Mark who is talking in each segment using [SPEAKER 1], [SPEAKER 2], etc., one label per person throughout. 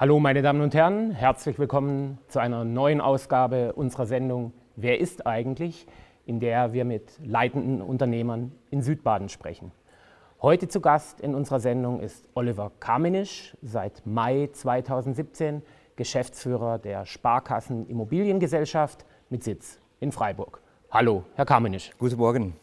[SPEAKER 1] Hallo meine Damen und Herren, herzlich willkommen zu einer neuen Ausgabe unserer Sendung Wer ist eigentlich, in der wir mit leitenden Unternehmern in Südbaden sprechen. Heute zu Gast in unserer Sendung ist Oliver Kamenisch, seit Mai 2017 Geschäftsführer der Sparkassen Immobiliengesellschaft mit Sitz in Freiburg. Hallo, Herr Kamenisch.
[SPEAKER 2] Guten Morgen.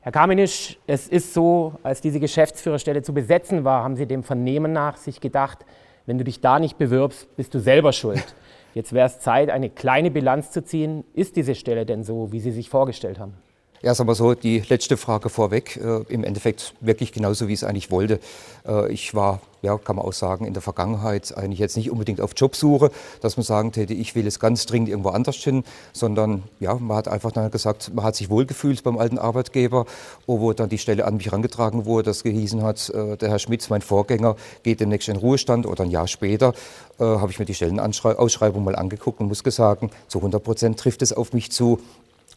[SPEAKER 1] Herr Kamenisch, es ist so, als diese Geschäftsführerstelle zu besetzen war, haben Sie dem Vernehmen nach sich gedacht, wenn du dich da nicht bewirbst, bist du selber schuld. Jetzt wäre es Zeit, eine kleine Bilanz zu ziehen. Ist diese Stelle denn so, wie Sie sich vorgestellt haben?
[SPEAKER 2] Erst einmal so die letzte Frage vorweg. Äh, Im Endeffekt wirklich genauso, wie ich es eigentlich wollte. Äh, ich war, ja, kann man auch sagen, in der Vergangenheit eigentlich jetzt nicht unbedingt auf Jobsuche, dass man sagen täte, ich will jetzt ganz dringend irgendwo anders hin, sondern ja, man hat einfach dann gesagt, man hat sich wohlgefühlt beim alten Arbeitgeber, wo dann die Stelle an mich herangetragen wurde, das gehießen hat, äh, der Herr Schmitz, mein Vorgänger, geht demnächst in Ruhestand oder ein Jahr später, äh, habe ich mir die Stellenausschreibung mal angeguckt und muss sagen, zu 100 Prozent trifft es auf mich zu.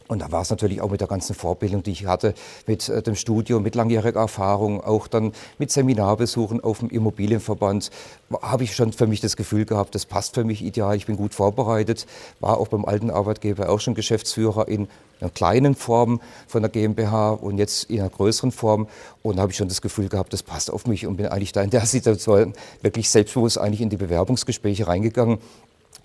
[SPEAKER 2] Und da war es natürlich auch mit der ganzen Vorbildung, die ich hatte, mit äh, dem Studium, mit langjähriger Erfahrung, auch dann mit Seminarbesuchen auf dem Immobilienverband, habe ich schon für mich das Gefühl gehabt, das passt für mich ideal, ich bin gut vorbereitet, war auch beim alten Arbeitgeber auch schon Geschäftsführer in einer kleinen Form von der GmbH und jetzt in einer größeren Form. Und habe ich schon das Gefühl gehabt, das passt auf mich und bin eigentlich da in der Situation wirklich selbstbewusst eigentlich in die Bewerbungsgespräche reingegangen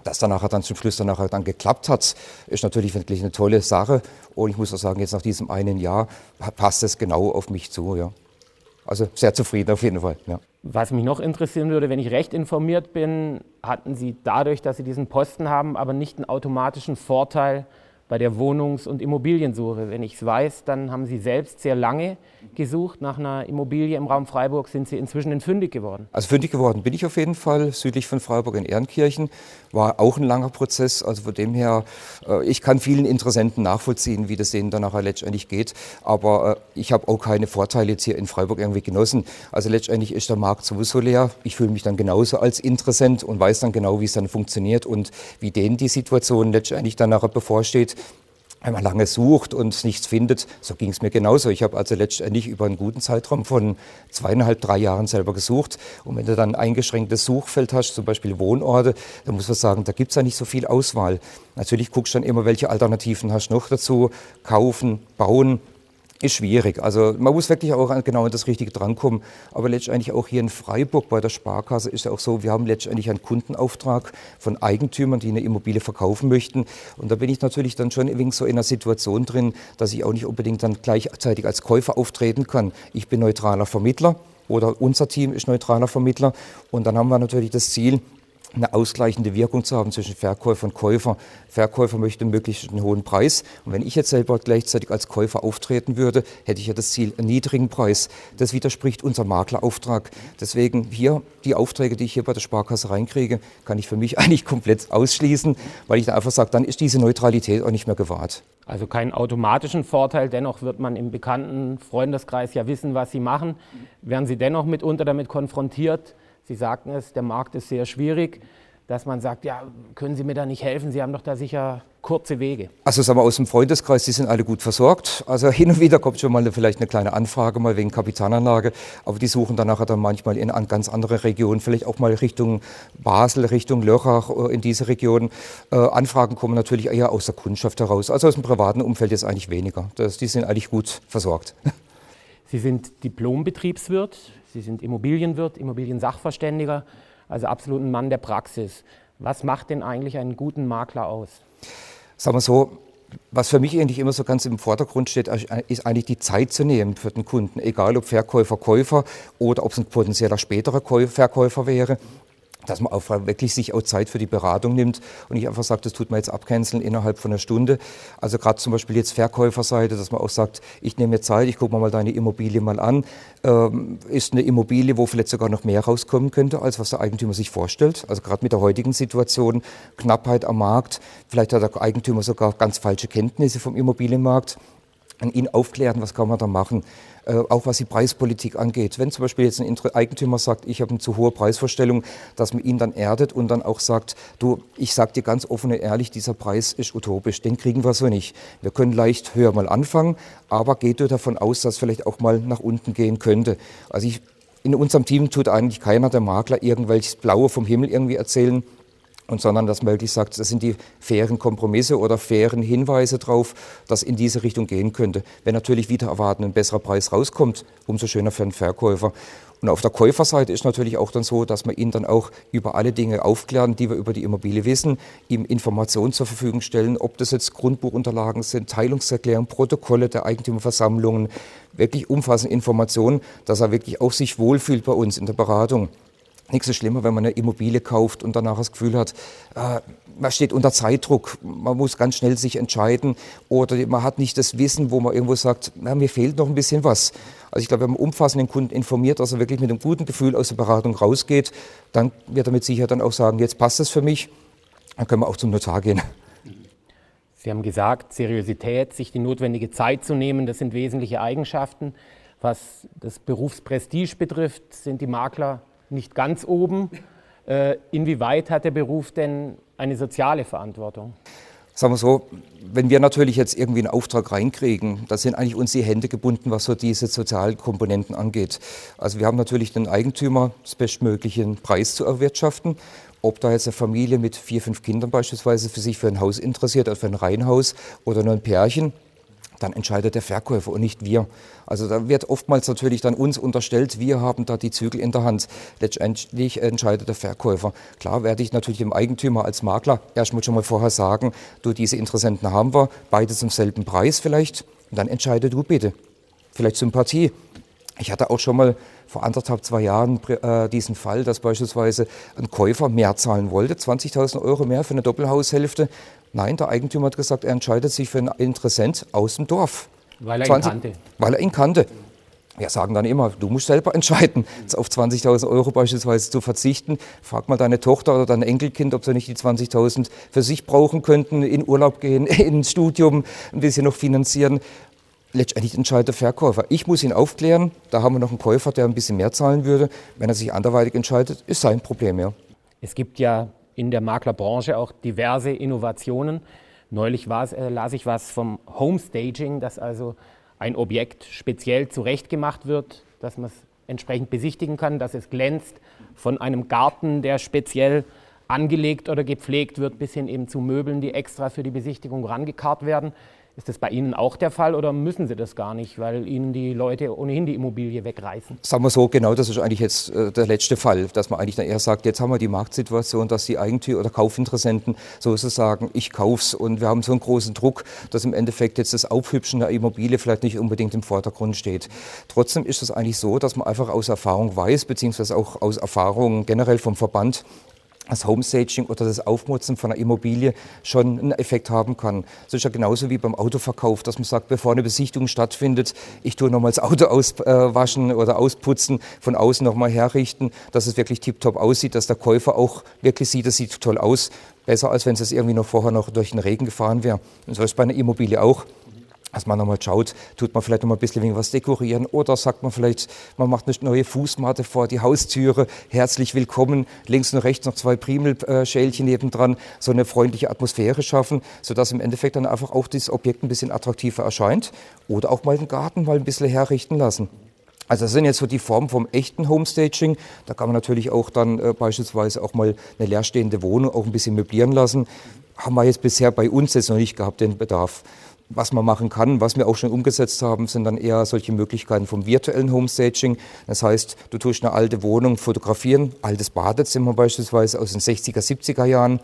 [SPEAKER 2] dass nachher dann zum Schluss dann nachher dann geklappt hat, ist natürlich wirklich eine tolle Sache. Und ich muss auch sagen, jetzt nach diesem einen Jahr passt es genau auf mich zu. Ja. Also sehr zufrieden auf jeden Fall. Ja.
[SPEAKER 1] Was mich noch interessieren würde, wenn ich recht informiert bin, hatten Sie dadurch, dass Sie diesen Posten haben, aber nicht einen automatischen Vorteil bei der Wohnungs- und Immobiliensuche. Wenn ich es weiß, dann haben Sie selbst sehr lange gesucht nach einer Immobilie im Raum Freiburg. Sind Sie inzwischen fündig geworden?
[SPEAKER 2] Also fündig geworden bin ich auf jeden Fall, südlich von Freiburg in Ehrenkirchen. War auch ein langer Prozess. Also von dem her, äh, ich kann vielen Interessenten nachvollziehen, wie das denen dann nachher letztendlich geht. Aber äh, ich habe auch keine Vorteile jetzt hier in Freiburg irgendwie genossen. Also letztendlich ist der Markt sowieso leer. Ich fühle mich dann genauso als Interessent und weiß dann genau, wie es dann funktioniert und wie denen die Situation letztendlich dann nachher bevorsteht wenn man lange sucht und nichts findet, so ging es mir genauso. Ich habe also letztendlich über einen guten Zeitraum von zweieinhalb, drei Jahren selber gesucht. Und wenn du dann ein eingeschränktes Suchfeld hast, zum Beispiel Wohnorte, dann muss man sagen, da gibt es ja nicht so viel Auswahl. Natürlich guckst du dann immer, welche Alternativen hast du noch dazu. Kaufen, bauen, ist schwierig. Also man muss wirklich auch genau an das Richtige drankommen. Aber letztendlich auch hier in Freiburg bei der Sparkasse ist ja auch so, wir haben letztendlich einen Kundenauftrag von Eigentümern, die eine Immobilie verkaufen möchten. Und da bin ich natürlich dann schon ein so in einer Situation drin, dass ich auch nicht unbedingt dann gleichzeitig als Käufer auftreten kann. Ich bin neutraler Vermittler oder unser Team ist neutraler Vermittler. Und dann haben wir natürlich das Ziel, eine ausgleichende Wirkung zu haben zwischen Verkäufer und Käufer. Verkäufer möchte möglichst einen hohen Preis. Und wenn ich jetzt selber gleichzeitig als Käufer auftreten würde, hätte ich ja das Ziel, einen niedrigen Preis. Das widerspricht unserem Maklerauftrag. Deswegen hier die Aufträge, die ich hier bei der Sparkasse reinkriege, kann ich für mich eigentlich komplett ausschließen, weil ich da einfach sage, dann ist diese Neutralität auch nicht mehr gewahrt.
[SPEAKER 1] Also keinen automatischen Vorteil, dennoch wird man im bekannten Freundeskreis ja wissen, was Sie machen. Werden Sie dennoch mitunter damit konfrontiert, Sie sagten es, der Markt ist sehr schwierig, dass man sagt, ja, können Sie mir da nicht helfen? Sie haben doch da sicher kurze Wege.
[SPEAKER 2] Also sagen wir aus dem Freundeskreis, die sind alle gut versorgt. Also hin und wieder kommt schon mal vielleicht eine kleine Anfrage mal wegen Kapitalanlage, aber die suchen dann nachher dann manchmal in eine ganz andere Region, vielleicht auch mal Richtung Basel, Richtung Lörrach, äh, in diese Region. Äh, Anfragen kommen natürlich eher aus der Kundschaft heraus. Also aus dem privaten Umfeld jetzt eigentlich weniger. Das, die sind eigentlich gut versorgt.
[SPEAKER 1] Sie sind Diplombetriebswirt, Sie sind Immobilienwirt, Immobiliensachverständiger, also absolut ein Mann der Praxis. Was macht denn eigentlich einen guten Makler aus?
[SPEAKER 2] Sagen wir so, was für mich eigentlich immer so ganz im Vordergrund steht, ist eigentlich die Zeit zu nehmen für den Kunden. Egal ob Verkäufer, Käufer oder ob es ein potenzieller späterer Verkäufer wäre dass man auch wirklich sich auch Zeit für die Beratung nimmt und nicht einfach sagt, das tut man jetzt abcanceln innerhalb von einer Stunde. Also gerade zum Beispiel jetzt Verkäuferseite, dass man auch sagt, ich nehme mir Zeit, ich gucke mir mal deine Immobilie mal an. Ähm, ist eine Immobilie, wo vielleicht sogar noch mehr rauskommen könnte, als was der Eigentümer sich vorstellt. Also gerade mit der heutigen Situation, Knappheit am Markt, vielleicht hat der Eigentümer sogar ganz falsche Kenntnisse vom Immobilienmarkt an ihn aufklären, was kann man da machen, äh, auch was die Preispolitik angeht. Wenn zum Beispiel jetzt ein Eigentümer sagt, ich habe eine zu hohe Preisvorstellung, dass man ihn dann erdet und dann auch sagt, du, ich sage dir ganz offen und ehrlich, dieser Preis ist utopisch, den kriegen wir so nicht. Wir können leicht höher mal anfangen, aber geht du davon aus, dass vielleicht auch mal nach unten gehen könnte. Also ich in unserem Team tut eigentlich keiner der Makler irgendwelches Blaue vom Himmel irgendwie erzählen, und sondern dass man wirklich sagt, das sind die fairen Kompromisse oder fairen Hinweise darauf, dass in diese Richtung gehen könnte. Wenn natürlich wieder erwarten ein besserer Preis rauskommt, umso schöner für den Verkäufer. Und auf der Käuferseite ist natürlich auch dann so, dass wir ihn dann auch über alle Dinge aufklären, die wir über die Immobilie wissen, ihm Informationen zur Verfügung stellen, ob das jetzt Grundbuchunterlagen sind, Teilungserklärungen, Protokolle der Eigentümerversammlungen, wirklich umfassende Informationen, dass er wirklich auch sich wohlfühlt bei uns in der Beratung. Nichts ist schlimmer, wenn man eine Immobilie kauft und danach das Gefühl hat, äh, man steht unter Zeitdruck, man muss ganz schnell sich entscheiden oder man hat nicht das Wissen, wo man irgendwo sagt, na, mir fehlt noch ein bisschen was. Also ich glaube, wenn man umfassend den Kunden informiert, dass er wirklich mit einem guten Gefühl aus der Beratung rausgeht, dann wird er mit Sicherheit dann auch sagen, jetzt passt es für mich, dann können wir auch zum Notar gehen.
[SPEAKER 1] Sie haben gesagt, Seriosität, sich die notwendige Zeit zu nehmen, das sind wesentliche Eigenschaften. Was das Berufsprestige betrifft, sind die Makler nicht ganz oben. Äh, inwieweit hat der Beruf denn eine soziale Verantwortung?
[SPEAKER 2] Sagen wir so, wenn wir natürlich jetzt irgendwie einen Auftrag reinkriegen, da sind eigentlich uns die Hände gebunden, was so diese sozialen Komponenten angeht. Also wir haben natürlich den Eigentümer das bestmöglichen Preis zu erwirtschaften. Ob da jetzt eine Familie mit vier, fünf Kindern beispielsweise für sich für ein Haus interessiert, oder für ein Reihenhaus oder nur ein Pärchen, dann entscheidet der Verkäufer und nicht wir. Also da wird oftmals natürlich dann uns unterstellt, wir haben da die Zügel in der Hand. Letztendlich entscheidet der Verkäufer. Klar werde ich natürlich dem Eigentümer als Makler erstmal schon mal vorher sagen, du, diese Interessenten haben wir, beide zum selben Preis vielleicht. Und dann entscheide du bitte. Vielleicht Sympathie. Ich hatte auch schon mal vor anderthalb, zwei Jahren äh, diesen Fall, dass beispielsweise ein Käufer mehr zahlen wollte, 20.000 Euro mehr für eine Doppelhaushälfte. Nein, der Eigentümer hat gesagt, er entscheidet sich für einen Interessent aus dem Dorf.
[SPEAKER 1] Weil er 20, ihn kannte.
[SPEAKER 2] Weil er ihn kannte. Wir sagen dann immer, du musst selber entscheiden, auf 20.000 Euro beispielsweise zu verzichten. Frag mal deine Tochter oder dein Enkelkind, ob sie nicht die 20.000 für sich brauchen könnten, in Urlaub gehen, ins Studium ein bisschen noch finanzieren. Letztendlich entscheidet der Verkäufer. Ich muss ihn aufklären, da haben wir noch einen Käufer, der ein bisschen mehr zahlen würde. Wenn er sich anderweitig entscheidet, ist sein Problem, ja.
[SPEAKER 1] Es gibt ja in der Maklerbranche auch diverse Innovationen. Neulich äh, las ich was vom Homestaging, dass also ein Objekt speziell zurechtgemacht wird, dass man es entsprechend besichtigen kann, dass es glänzt, von einem Garten, der speziell angelegt oder gepflegt wird, bis hin eben zu Möbeln, die extra für die Besichtigung rangekarrt werden. Ist das bei Ihnen auch der Fall oder müssen Sie das gar nicht, weil Ihnen die Leute ohnehin die Immobilie wegreißen?
[SPEAKER 2] Sagen wir so, genau das ist eigentlich jetzt äh, der letzte Fall, dass man eigentlich dann eher sagt, jetzt haben wir die Marktsituation, dass die Eigentümer oder Kaufinteressenten sozusagen, ich kauf's und wir haben so einen großen Druck, dass im Endeffekt jetzt das Aufhübschen der Immobilie vielleicht nicht unbedingt im Vordergrund steht. Trotzdem ist es eigentlich so, dass man einfach aus Erfahrung weiß, beziehungsweise auch aus Erfahrung generell vom Verband, das Homestaging oder das Aufmutzen von einer Immobilie schon einen Effekt haben kann. Das ist ja genauso wie beim Autoverkauf, dass man sagt, bevor eine Besichtigung stattfindet, ich tue nochmal das Auto auswaschen oder ausputzen, von außen nochmal herrichten, dass es wirklich tiptop aussieht, dass der Käufer auch wirklich sieht, es sieht toll aus. Besser als wenn es irgendwie noch vorher noch durch den Regen gefahren wäre. Und so ist es bei einer Immobilie auch dass man nochmal schaut, tut man vielleicht nochmal ein bisschen was dekorieren oder sagt man vielleicht, man macht eine neue Fußmatte vor die Haustüre, herzlich willkommen, links und rechts noch zwei Primelschälchen nebendran, so eine freundliche Atmosphäre schaffen, sodass im Endeffekt dann einfach auch dieses Objekt ein bisschen attraktiver erscheint oder auch mal den Garten mal ein bisschen herrichten lassen. Also das sind jetzt so die Formen vom echten Homestaging. Da kann man natürlich auch dann äh, beispielsweise auch mal eine leerstehende Wohnung auch ein bisschen möblieren lassen. Haben wir jetzt bisher bei uns jetzt noch nicht gehabt, den Bedarf. Was man machen kann, was wir auch schon umgesetzt haben, sind dann eher solche Möglichkeiten vom virtuellen Homestaging. Das heißt, du tust eine alte Wohnung fotografieren, altes Badezimmer beispielsweise aus den 60er, 70er Jahren.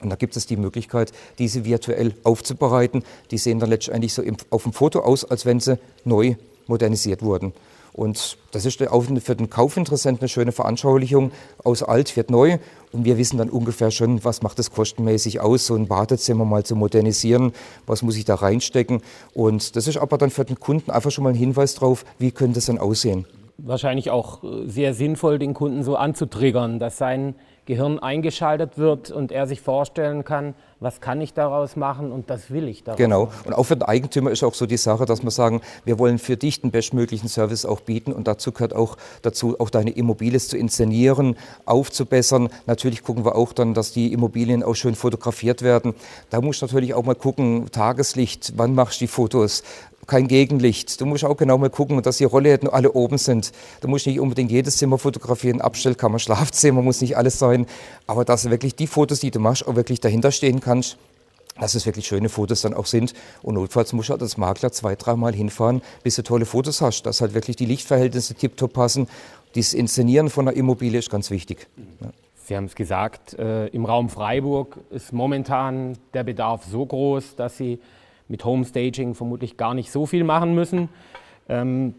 [SPEAKER 2] Und da gibt es die Möglichkeit, diese virtuell aufzubereiten. Die sehen dann letztendlich so auf dem Foto aus, als wenn sie neu modernisiert wurden. Und das ist auch für den Kaufinteressenten eine schöne Veranschaulichung. Aus alt wird neu und wir wissen dann ungefähr schon, was macht es kostenmäßig aus, so ein Badezimmer mal zu modernisieren, was muss ich da reinstecken. Und das ist aber dann für den Kunden einfach schon mal ein Hinweis darauf, wie könnte es dann aussehen.
[SPEAKER 1] Wahrscheinlich auch äh, sehr sinnvoll, den Kunden so anzutriggern, dass sein Gehirn eingeschaltet wird und er sich vorstellen kann, was kann ich daraus machen und das will ich daraus
[SPEAKER 2] Genau. Machen. Und auch für den Eigentümer ist auch so die Sache, dass wir sagen, wir wollen für dich den bestmöglichen Service auch bieten und dazu gehört auch dazu, auch deine Immobilien zu inszenieren, aufzubessern. Natürlich gucken wir auch dann, dass die Immobilien auch schön fotografiert werden. Da musst du natürlich auch mal gucken, Tageslicht, wann machst du die Fotos? Kein Gegenlicht. Du musst auch genau mal gucken, dass die Rollläden alle oben sind. Du musst nicht unbedingt jedes Zimmer fotografieren, Abstellkammer, Schlafzimmer, muss nicht alles sein. Aber dass wirklich die Fotos, die du machst, auch wirklich dahinter stehen kannst, dass es wirklich schöne Fotos dann auch sind. Und notfalls musst du halt als Makler zwei, dreimal hinfahren, bis du tolle Fotos hast, dass halt wirklich die Lichtverhältnisse tiptop passen. Dieses Inszenieren von der Immobilie ist ganz wichtig.
[SPEAKER 1] Ja. Sie haben es gesagt, äh, im Raum Freiburg ist momentan der Bedarf so groß, dass Sie mit Homestaging vermutlich gar nicht so viel machen müssen. Ähm,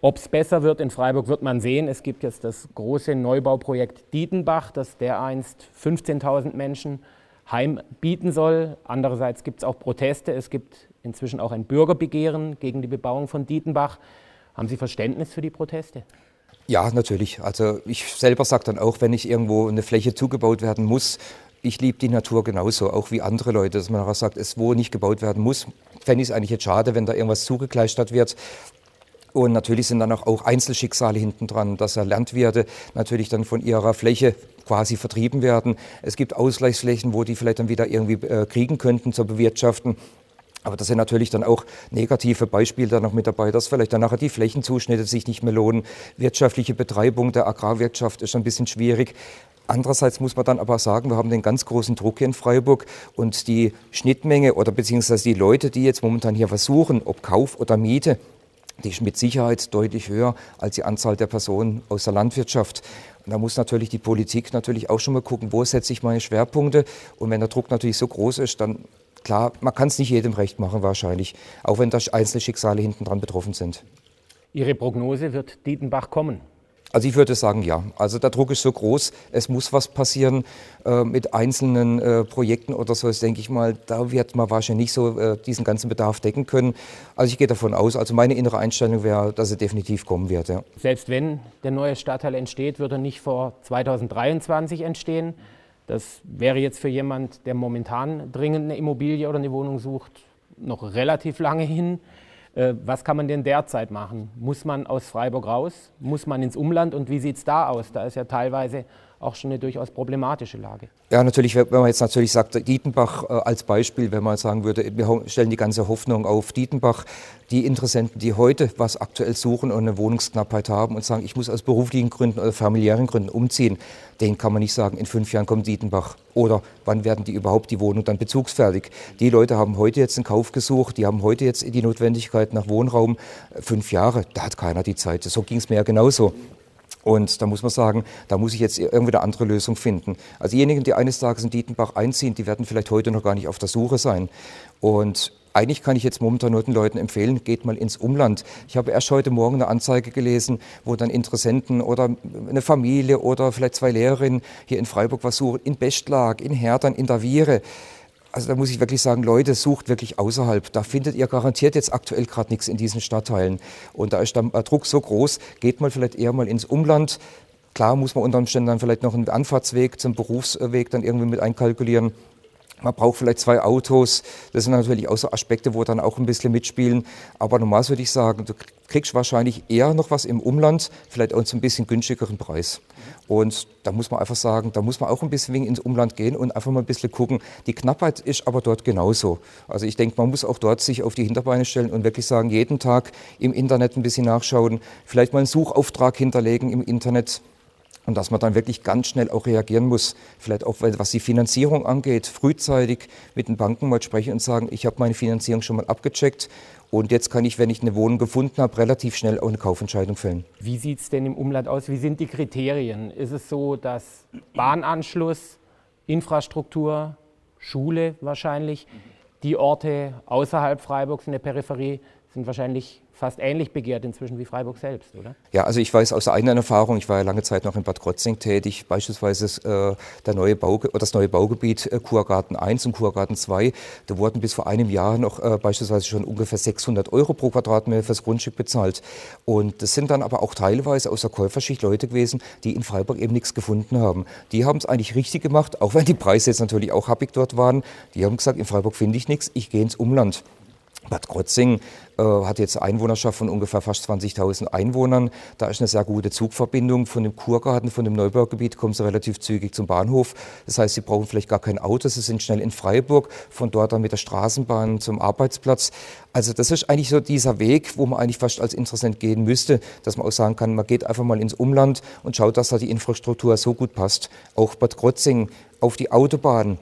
[SPEAKER 1] Ob es besser wird in Freiburg, wird man sehen. Es gibt jetzt das große Neubauprojekt Dietenbach, das dereinst 15.000 Menschen Heim bieten soll. Andererseits gibt es auch Proteste. Es gibt inzwischen auch ein Bürgerbegehren gegen die Bebauung von Dietenbach. Haben Sie Verständnis für die Proteste?
[SPEAKER 2] Ja, natürlich. Also ich selber sage dann auch, wenn ich irgendwo eine Fläche zugebaut werden muss, ich liebe die Natur genauso, auch wie andere Leute, dass man auch sagt, es wo nicht gebaut werden muss, fände ich es eigentlich jetzt schade, wenn da irgendwas zugekleistert wird. Und natürlich sind dann auch Einzelschicksale hinten dran, dass Landwirte natürlich dann von ihrer Fläche quasi vertrieben werden. Es gibt Ausgleichsflächen, wo die vielleicht dann wieder irgendwie äh, kriegen könnten zur Bewirtschaften. Aber das sind natürlich dann auch negative Beispiele da noch mit dabei, dass vielleicht dann nachher die Flächenzuschnitte sich nicht mehr lohnen. Wirtschaftliche Betreibung der Agrarwirtschaft ist ein bisschen schwierig. Andererseits muss man dann aber sagen, wir haben den ganz großen Druck hier in Freiburg und die Schnittmenge oder beziehungsweise die Leute, die jetzt momentan hier versuchen, ob Kauf oder Miete, die ist mit Sicherheit deutlich höher als die Anzahl der Personen aus der Landwirtschaft. Und da muss natürlich die Politik natürlich auch schon mal gucken, wo setze ich meine Schwerpunkte. Und wenn der Druck natürlich so groß ist, dann klar, man kann es nicht jedem recht machen wahrscheinlich, auch wenn da einzelne Schicksale hinten dran betroffen sind.
[SPEAKER 1] Ihre Prognose wird Dietenbach kommen?
[SPEAKER 2] Also ich würde sagen, ja. Also der Druck ist so groß, es muss was passieren äh, mit einzelnen äh, Projekten oder so. Das denke ich mal, da wird man wahrscheinlich nicht so äh, diesen ganzen Bedarf decken können. Also ich gehe davon aus, also meine innere Einstellung wäre, dass er definitiv kommen wird. Ja.
[SPEAKER 1] Selbst wenn der neue Stadtteil entsteht, wird er nicht vor 2023 entstehen. Das wäre jetzt für jemand, der momentan dringend eine Immobilie oder eine Wohnung sucht, noch relativ lange hin. Äh, was kann man denn derzeit machen? Muss man aus Freiburg raus? Muss man ins Umland? Und wie sieht es da aus? Da ist ja teilweise auch schon eine durchaus problematische Lage.
[SPEAKER 2] Ja, natürlich, wenn man jetzt natürlich sagt, Dietenbach äh, als Beispiel, wenn man sagen würde, wir stellen die ganze Hoffnung auf Dietenbach, die Interessenten, die heute was aktuell suchen und eine Wohnungsknappheit haben und sagen, ich muss aus beruflichen Gründen oder familiären Gründen umziehen, denen kann man nicht sagen, in fünf Jahren kommt Dietenbach oder wann werden die überhaupt die Wohnung dann bezugsfertig. Die Leute haben heute jetzt einen Kauf gesucht, die haben heute jetzt die Notwendigkeit nach Wohnraum. Fünf Jahre, da hat keiner die Zeit. So ging es mir ja genauso. Und da muss man sagen, da muss ich jetzt irgendwie eine andere Lösung finden. Also diejenigen, die eines Tages in Dietenbach einziehen, die werden vielleicht heute noch gar nicht auf der Suche sein. Und eigentlich kann ich jetzt momentan nur den Leuten empfehlen, geht mal ins Umland. Ich habe erst heute Morgen eine Anzeige gelesen, wo dann Interessenten oder eine Familie oder vielleicht zwei Lehrerinnen hier in Freiburg was suchen, in Bestlag, in Herdern, in der Viere. Also da muss ich wirklich sagen, Leute, sucht wirklich außerhalb. Da findet ihr garantiert jetzt aktuell gerade nichts in diesen Stadtteilen. Und da ist der Druck so groß, geht mal vielleicht eher mal ins Umland. Klar muss man unter Umständen dann vielleicht noch einen Anfahrtsweg zum Berufsweg dann irgendwie mit einkalkulieren. Man braucht vielleicht zwei Autos. Das sind natürlich auch so Aspekte, wo dann auch ein bisschen mitspielen. Aber normal würde ich sagen, du kriegst wahrscheinlich eher noch was im Umland, vielleicht auch zu ein bisschen günstigeren Preis. Und da muss man einfach sagen, da muss man auch ein bisschen ins Umland gehen und einfach mal ein bisschen gucken. Die Knappheit ist aber dort genauso. Also ich denke, man muss auch dort sich auf die Hinterbeine stellen und wirklich sagen, jeden Tag im Internet ein bisschen nachschauen, vielleicht mal einen Suchauftrag hinterlegen im Internet. Und dass man dann wirklich ganz schnell auch reagieren muss, vielleicht auch was die Finanzierung angeht, frühzeitig mit den Banken mal sprechen und sagen, ich habe meine Finanzierung schon mal abgecheckt und jetzt kann ich, wenn ich eine Wohnung gefunden habe, relativ schnell auch eine Kaufentscheidung fällen.
[SPEAKER 1] Wie sieht es denn im Umland aus? Wie sind die Kriterien? Ist es so, dass Bahnanschluss, Infrastruktur, Schule wahrscheinlich, die Orte außerhalb Freiburgs in der Peripherie sind wahrscheinlich fast ähnlich begehrt inzwischen wie Freiburg selbst, oder?
[SPEAKER 2] Ja, also ich weiß aus eigener Erfahrung, ich war ja lange Zeit noch in Bad Krotzing tätig, beispielsweise äh, der neue Bau, oder das neue Baugebiet äh, Kurgarten 1 und Kurgarten 2, da wurden bis vor einem Jahr noch äh, beispielsweise schon ungefähr 600 Euro pro Quadratmeter fürs Grundstück bezahlt. Und das sind dann aber auch teilweise aus der Käuferschicht Leute gewesen, die in Freiburg eben nichts gefunden haben. Die haben es eigentlich richtig gemacht, auch wenn die Preise jetzt natürlich auch happig dort waren. Die haben gesagt, in Freiburg finde ich nichts, ich gehe ins Umland. Bad Krotzing äh, hat jetzt Einwohnerschaft von ungefähr fast 20.000 Einwohnern. Da ist eine sehr gute Zugverbindung. Von dem Kurgarten, von dem Neubaugebiet kommen Sie relativ zügig zum Bahnhof. Das heißt, Sie brauchen vielleicht gar kein Auto. Sie sind schnell in Freiburg, von dort dann mit der Straßenbahn zum Arbeitsplatz. Also das ist eigentlich so dieser Weg, wo man eigentlich fast als Interessent gehen müsste, dass man auch sagen kann, man geht einfach mal ins Umland und schaut, dass da die Infrastruktur so gut passt. Auch Bad Krotzing auf die Autobahn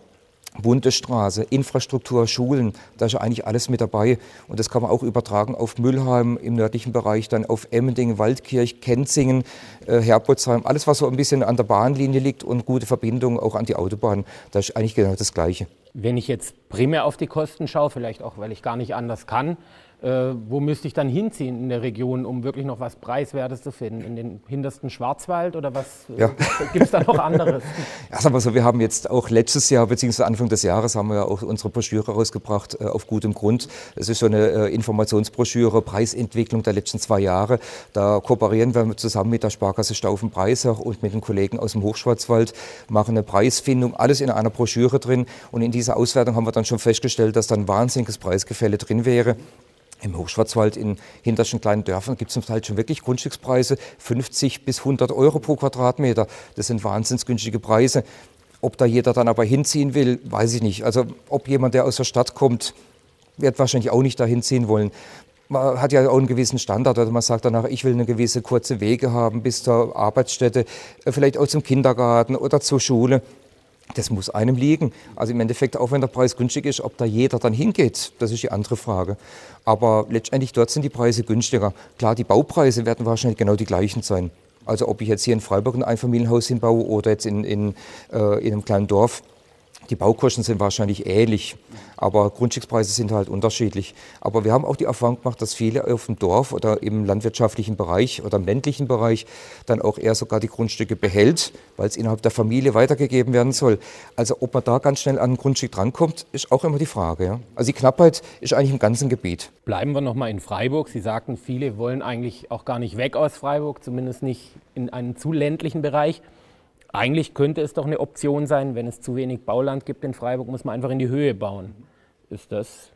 [SPEAKER 2] Bundesstraße, Infrastruktur, Schulen, da ist ja eigentlich alles mit dabei. Und das kann man auch übertragen auf Müllheim im nördlichen Bereich, dann auf Emmendingen, Waldkirch, Kenzingen, äh, Herbolzheim, alles, was so ein bisschen an der Bahnlinie liegt und gute Verbindungen auch an die Autobahn, da ist eigentlich genau das Gleiche.
[SPEAKER 1] Wenn ich jetzt primär auf die Kosten schaue, vielleicht auch, weil ich gar nicht anders kann, äh, wo müsste ich dann hinziehen in der Region, um wirklich noch was Preiswertes zu finden? In den hintersten Schwarzwald oder was ja. gibt es da noch anderes?
[SPEAKER 2] Ja, sagen wir so, wir haben jetzt auch letztes Jahr, beziehungsweise Anfang des Jahres, haben wir ja auch unsere Broschüre rausgebracht, äh, auf gutem Grund. Es ist so eine äh, Informationsbroschüre, Preisentwicklung der letzten zwei Jahre. Da kooperieren wir zusammen mit der Sparkasse Staufen-Breisach und mit den Kollegen aus dem Hochschwarzwald, machen eine Preisfindung, alles in einer Broschüre drin. Und in dieser Auswertung haben wir dann schon festgestellt, dass dann wahnsinniges Preisgefälle drin wäre. Im Hochschwarzwald in hintersten kleinen Dörfern gibt es zum Teil schon wirklich Grundstückspreise 50 bis 100 Euro pro Quadratmeter. Das sind wahnsinnig günstige Preise. Ob da jeder dann aber hinziehen will, weiß ich nicht. Also ob jemand, der aus der Stadt kommt, wird wahrscheinlich auch nicht dahin ziehen wollen. Man hat ja auch einen gewissen Standard. Also man sagt danach, ich will eine gewisse kurze Wege haben bis zur Arbeitsstätte, vielleicht auch zum Kindergarten oder zur Schule. Das muss einem liegen. Also im Endeffekt, auch wenn der Preis günstig ist, ob da jeder dann hingeht, das ist die andere Frage. Aber letztendlich dort sind die Preise günstiger. Klar, die Baupreise werden wahrscheinlich genau die gleichen sein. Also ob ich jetzt hier in Freiburg ein Einfamilienhaus hinbaue oder jetzt in, in, äh, in einem kleinen Dorf, die Baukosten sind wahrscheinlich ähnlich, aber Grundstückspreise sind halt unterschiedlich. Aber wir haben auch die Erfahrung gemacht, dass viele auf dem Dorf oder im landwirtschaftlichen Bereich oder im ländlichen Bereich dann auch eher sogar die Grundstücke behält, weil es innerhalb der Familie weitergegeben werden soll. Also ob man da ganz schnell an ein Grundstück drankommt, ist auch immer die Frage. Ja? Also die Knappheit ist eigentlich im ganzen Gebiet.
[SPEAKER 1] Bleiben wir nochmal in Freiburg. Sie sagten, viele wollen eigentlich auch gar nicht weg aus Freiburg, zumindest nicht in einen zu ländlichen Bereich. Eigentlich könnte es doch eine Option sein, wenn es zu wenig Bauland gibt in Freiburg, muss man einfach in die Höhe bauen. Ist das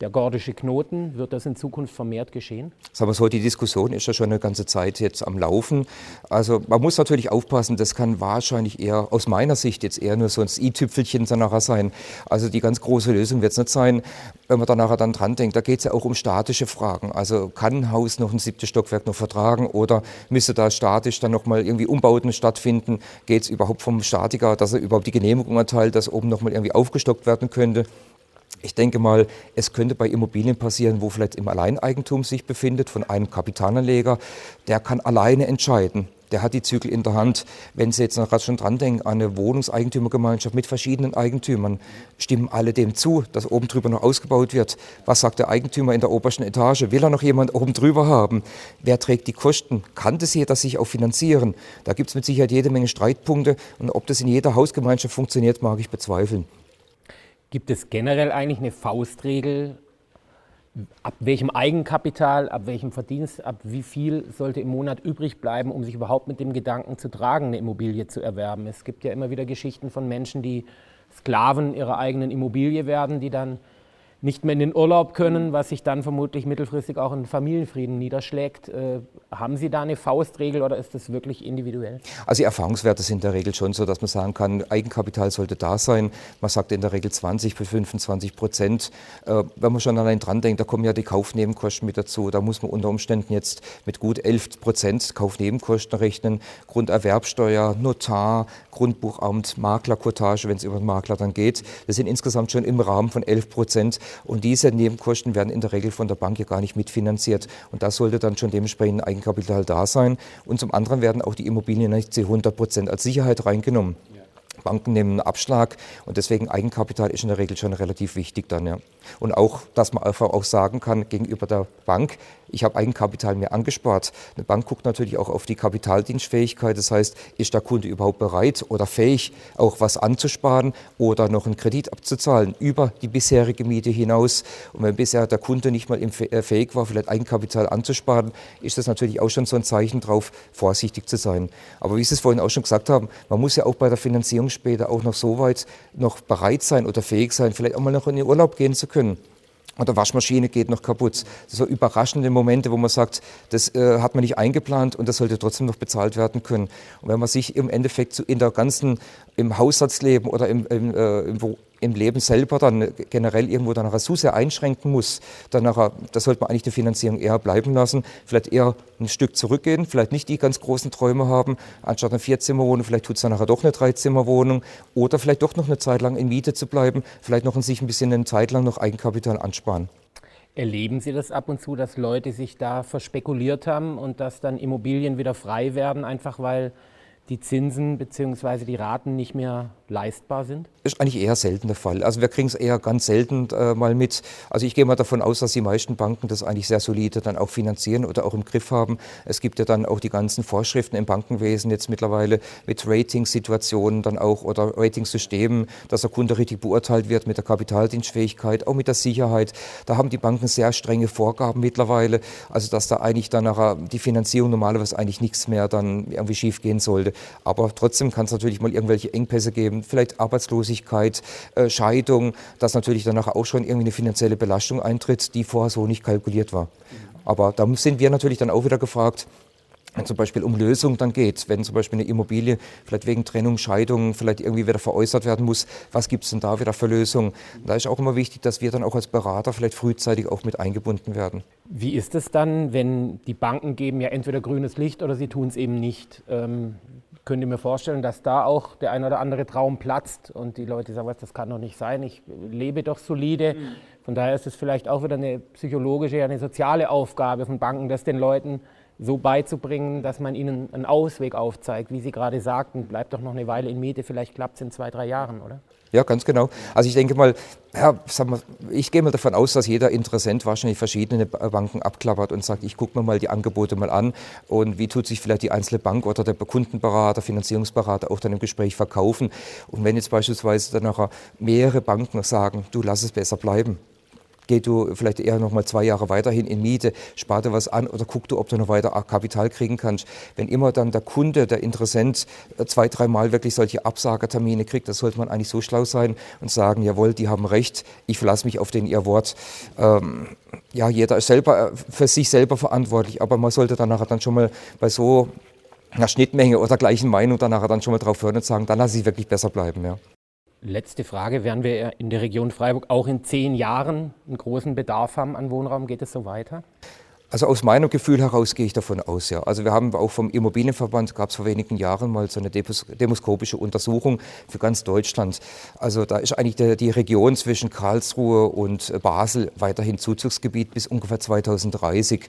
[SPEAKER 1] der gordische Knoten, wird das in Zukunft vermehrt geschehen?
[SPEAKER 2] Sagen wir so, die Diskussion ist ja schon eine ganze Zeit jetzt am Laufen. Also man muss natürlich aufpassen, das kann wahrscheinlich eher aus meiner Sicht jetzt eher nur so ein i-Tüpfelchen danach sein. Also die ganz große Lösung wird es nicht sein, wenn man da nachher dann dran denkt. Da geht es ja auch um statische Fragen. Also kann ein Haus noch ein siebtes Stockwerk noch vertragen oder müsste da statisch dann nochmal irgendwie Umbauten stattfinden? Geht es überhaupt vom Statiker, dass er überhaupt die Genehmigung erteilt, dass oben nochmal irgendwie aufgestockt werden könnte? Ich denke mal, es könnte bei Immobilien passieren, wo vielleicht im Alleineigentum sich befindet von einem Kapitalanleger. Der kann alleine entscheiden. Der hat die Zügel in der Hand. Wenn Sie jetzt noch gerade schon dran denken, eine Wohnungseigentümergemeinschaft mit verschiedenen Eigentümern, stimmen alle dem zu, dass oben drüber noch ausgebaut wird. Was sagt der Eigentümer in der obersten Etage? Will er noch jemand oben drüber haben? Wer trägt die Kosten? Kann das jeder sich auch finanzieren? Da gibt es mit Sicherheit jede Menge Streitpunkte. Und ob das in jeder Hausgemeinschaft funktioniert, mag ich bezweifeln.
[SPEAKER 1] Gibt es generell eigentlich eine Faustregel, ab welchem Eigenkapital, ab welchem Verdienst, ab wie viel sollte im Monat übrig bleiben, um sich überhaupt mit dem Gedanken zu tragen, eine Immobilie zu erwerben? Es gibt ja immer wieder Geschichten von Menschen, die Sklaven ihrer eigenen Immobilie werden, die dann nicht mehr in den Urlaub können, was sich dann vermutlich mittelfristig auch in Familienfrieden niederschlägt. Äh, haben Sie da eine Faustregel oder ist das wirklich individuell?
[SPEAKER 2] Also die Erfahrungswerte sind in der Regel schon so, dass man sagen kann, Eigenkapital sollte da sein. Man sagt in der Regel 20 bis 25 Prozent. Äh, wenn man schon allein dran denkt, da kommen ja die Kaufnebenkosten mit dazu. Da muss man unter Umständen jetzt mit gut 11 Prozent Kaufnebenkosten rechnen. Grunderwerbsteuer, Notar, Grundbuchamt, Maklerkotage, wenn es über den Makler dann geht. Das sind insgesamt schon im Rahmen von 11 Prozent. Und diese Nebenkosten werden in der Regel von der Bank ja gar nicht mitfinanziert. Und das sollte dann schon dementsprechend Eigenkapital da sein. Und zum anderen werden auch die Immobilien nicht zu 100 Prozent als Sicherheit reingenommen. Banken nehmen einen Abschlag und deswegen Eigenkapital ist in der Regel schon relativ wichtig dann. Ja. Und auch, dass man einfach auch sagen kann gegenüber der Bank, ich habe Eigenkapital mir angespart. Eine Bank guckt natürlich auch auf die Kapitaldienstfähigkeit. Das heißt, ist der Kunde überhaupt bereit oder fähig, auch was anzusparen oder noch einen Kredit abzuzahlen über die bisherige Miete hinaus. Und wenn bisher der Kunde nicht mal äh, fähig war, vielleicht Eigenkapital anzusparen, ist das natürlich auch schon so ein Zeichen drauf, vorsichtig zu sein. Aber wie Sie es vorhin auch schon gesagt haben, man muss ja auch bei der Finanzierung später auch noch so weit noch bereit sein oder fähig sein, vielleicht auch mal noch in den Urlaub gehen zu können. Oder Waschmaschine geht noch kaputt. So überraschende Momente, wo man sagt, das äh, hat man nicht eingeplant und das sollte trotzdem noch bezahlt werden können. Und wenn man sich im Endeffekt so in der ganzen, im Haushaltsleben oder im, im, äh, im, im Leben selber dann generell irgendwo dann sehr einschränken muss, dann nachher, da sollte man eigentlich die Finanzierung eher bleiben lassen, vielleicht eher ein Stück zurückgehen, vielleicht nicht die ganz großen Träume haben, anstatt eine Vierzimmerwohnung, vielleicht tut es dann nachher doch eine Dreizimmerwohnung oder vielleicht doch noch eine Zeit lang in Miete zu bleiben, vielleicht noch sich ein bisschen eine Zeit lang noch Eigenkapital ansparen.
[SPEAKER 1] Erleben Sie das ab und zu, dass Leute sich da verspekuliert haben und dass dann Immobilien wieder frei werden, einfach weil die Zinsen bzw. die Raten nicht mehr leistbar sind?
[SPEAKER 2] Ist eigentlich eher selten der Fall. Also wir kriegen es eher ganz selten äh, mal mit. Also ich gehe mal davon aus, dass die meisten Banken das eigentlich sehr solide dann auch finanzieren oder auch im Griff haben. Es gibt ja dann auch die ganzen Vorschriften im Bankenwesen jetzt mittlerweile mit Ratingsituationen dann auch oder Ratingsystemen, dass der Kunde richtig beurteilt wird mit der Kapitaldienstfähigkeit, auch mit der Sicherheit. Da haben die Banken sehr strenge Vorgaben mittlerweile. Also dass da eigentlich dann nachher die Finanzierung normalerweise eigentlich nichts mehr dann irgendwie schief gehen sollte. Aber trotzdem kann es natürlich mal irgendwelche Engpässe geben, vielleicht Arbeitslosigkeit, äh, Scheidung, dass natürlich danach auch schon irgendwie eine finanzielle Belastung eintritt, die vorher so nicht kalkuliert war. Aber da sind wir natürlich dann auch wieder gefragt, wenn zum Beispiel um Lösung dann geht, wenn zum Beispiel eine Immobilie vielleicht wegen Trennung, Scheidung vielleicht irgendwie wieder veräußert werden muss, was gibt es denn da wieder für Lösungen? Da ist auch immer wichtig, dass wir dann auch als Berater vielleicht frühzeitig auch mit eingebunden werden.
[SPEAKER 1] Wie ist es dann, wenn die Banken geben ja entweder grünes Licht oder sie tun es eben nicht? Ähm, könnte mir vorstellen, dass da auch der ein oder andere Traum platzt und die Leute sagen, was, das kann doch nicht sein, ich lebe doch solide. Mhm. Von daher ist es vielleicht auch wieder eine psychologische, eine soziale Aufgabe von Banken, das den Leuten so beizubringen, dass man ihnen einen Ausweg aufzeigt. Wie Sie gerade sagten, bleibt doch noch eine Weile in Miete, vielleicht klappt es in zwei, drei Jahren, oder?
[SPEAKER 2] Ja, ganz genau. Also ich denke mal, ja, mal, ich gehe mal davon aus, dass jeder Interessent wahrscheinlich verschiedene Banken abklappert und sagt, ich gucke mir mal die Angebote mal an und wie tut sich vielleicht die einzelne Bank oder der Kundenberater, Finanzierungsberater auch dann im Gespräch verkaufen. Und wenn jetzt beispielsweise dann nachher mehrere Banken sagen, du lass es besser bleiben, geh du vielleicht eher noch mal zwei Jahre weiterhin in Miete, spar dir was an oder guck du, ob du noch weiter Kapital kriegen kannst. Wenn immer dann der Kunde, der Interessent äh, zwei, dreimal wirklich solche Absagetermine kriegt, das sollte man eigentlich so schlau sein und sagen, jawohl, die haben recht, ich verlasse mich auf den ihr Wort. Ähm, ja, jeder ist selber äh, für sich selber verantwortlich, aber man sollte dann nachher dann schon mal bei so einer Schnittmenge oder gleichen Meinung dann nachher dann schon mal drauf hören und sagen, dann lasse ich wirklich besser bleiben. Ja.
[SPEAKER 1] Letzte Frage, werden wir in der Region Freiburg auch in zehn Jahren einen großen Bedarf haben an Wohnraum? Geht es so weiter?
[SPEAKER 2] Also aus meinem Gefühl heraus gehe ich davon aus, ja. Also wir haben auch vom Immobilienverband, gab es vor wenigen Jahren mal so eine demoskopische Untersuchung für ganz Deutschland. Also da ist eigentlich der, die Region zwischen Karlsruhe und Basel weiterhin Zuzugsgebiet bis ungefähr 2030.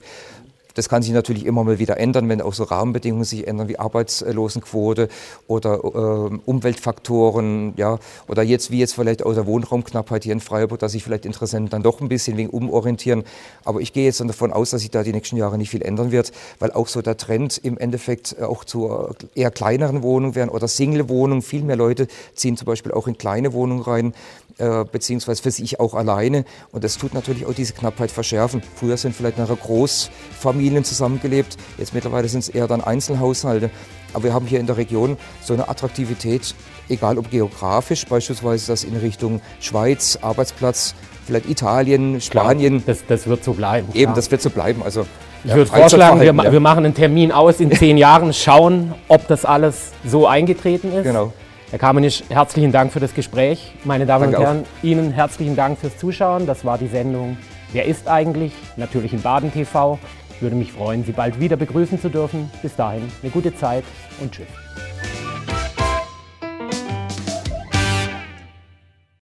[SPEAKER 2] Das kann sich natürlich immer mal wieder ändern, wenn auch so Rahmenbedingungen sich ändern wie Arbeitslosenquote oder äh, Umweltfaktoren, ja, oder jetzt wie jetzt vielleicht auch der Wohnraumknappheit hier in Freiburg, dass sich vielleicht Interessenten dann doch ein bisschen wegen umorientieren. Aber ich gehe jetzt davon aus, dass sich da die nächsten Jahre nicht viel ändern wird, weil auch so der Trend im Endeffekt auch zu eher kleineren Wohnungen werden oder Single-Wohnungen. Viel mehr Leute ziehen zum Beispiel auch in kleine Wohnungen rein, äh, beziehungsweise für sich auch alleine. Und das tut natürlich auch diese Knappheit verschärfen. Früher sind vielleicht nachher Großfamilien Familien zusammengelebt. Jetzt mittlerweile sind es eher dann Einzelhaushalte. Aber wir haben hier in der Region so eine Attraktivität, egal ob geografisch, beispielsweise das in Richtung Schweiz, Arbeitsplatz, vielleicht Italien, Spanien.
[SPEAKER 1] Klar, das, das, wird so bleiben.
[SPEAKER 2] Eben, klar. das wird so bleiben. Also,
[SPEAKER 1] ich ja, würde vorschlagen, wir, ja. wir, machen einen Termin aus in zehn Jahren, schauen, ob das alles so eingetreten ist.
[SPEAKER 2] Genau.
[SPEAKER 1] Herr Kamenisch, herzlichen Dank für das Gespräch. Meine Damen Danke und Herren, auch. Ihnen herzlichen Dank fürs Zuschauen. Das war die Sendung Wer ist eigentlich? Natürlich in Baden TV. Würde mich freuen, Sie bald wieder begrüßen zu dürfen. Bis dahin eine gute Zeit und tschüss.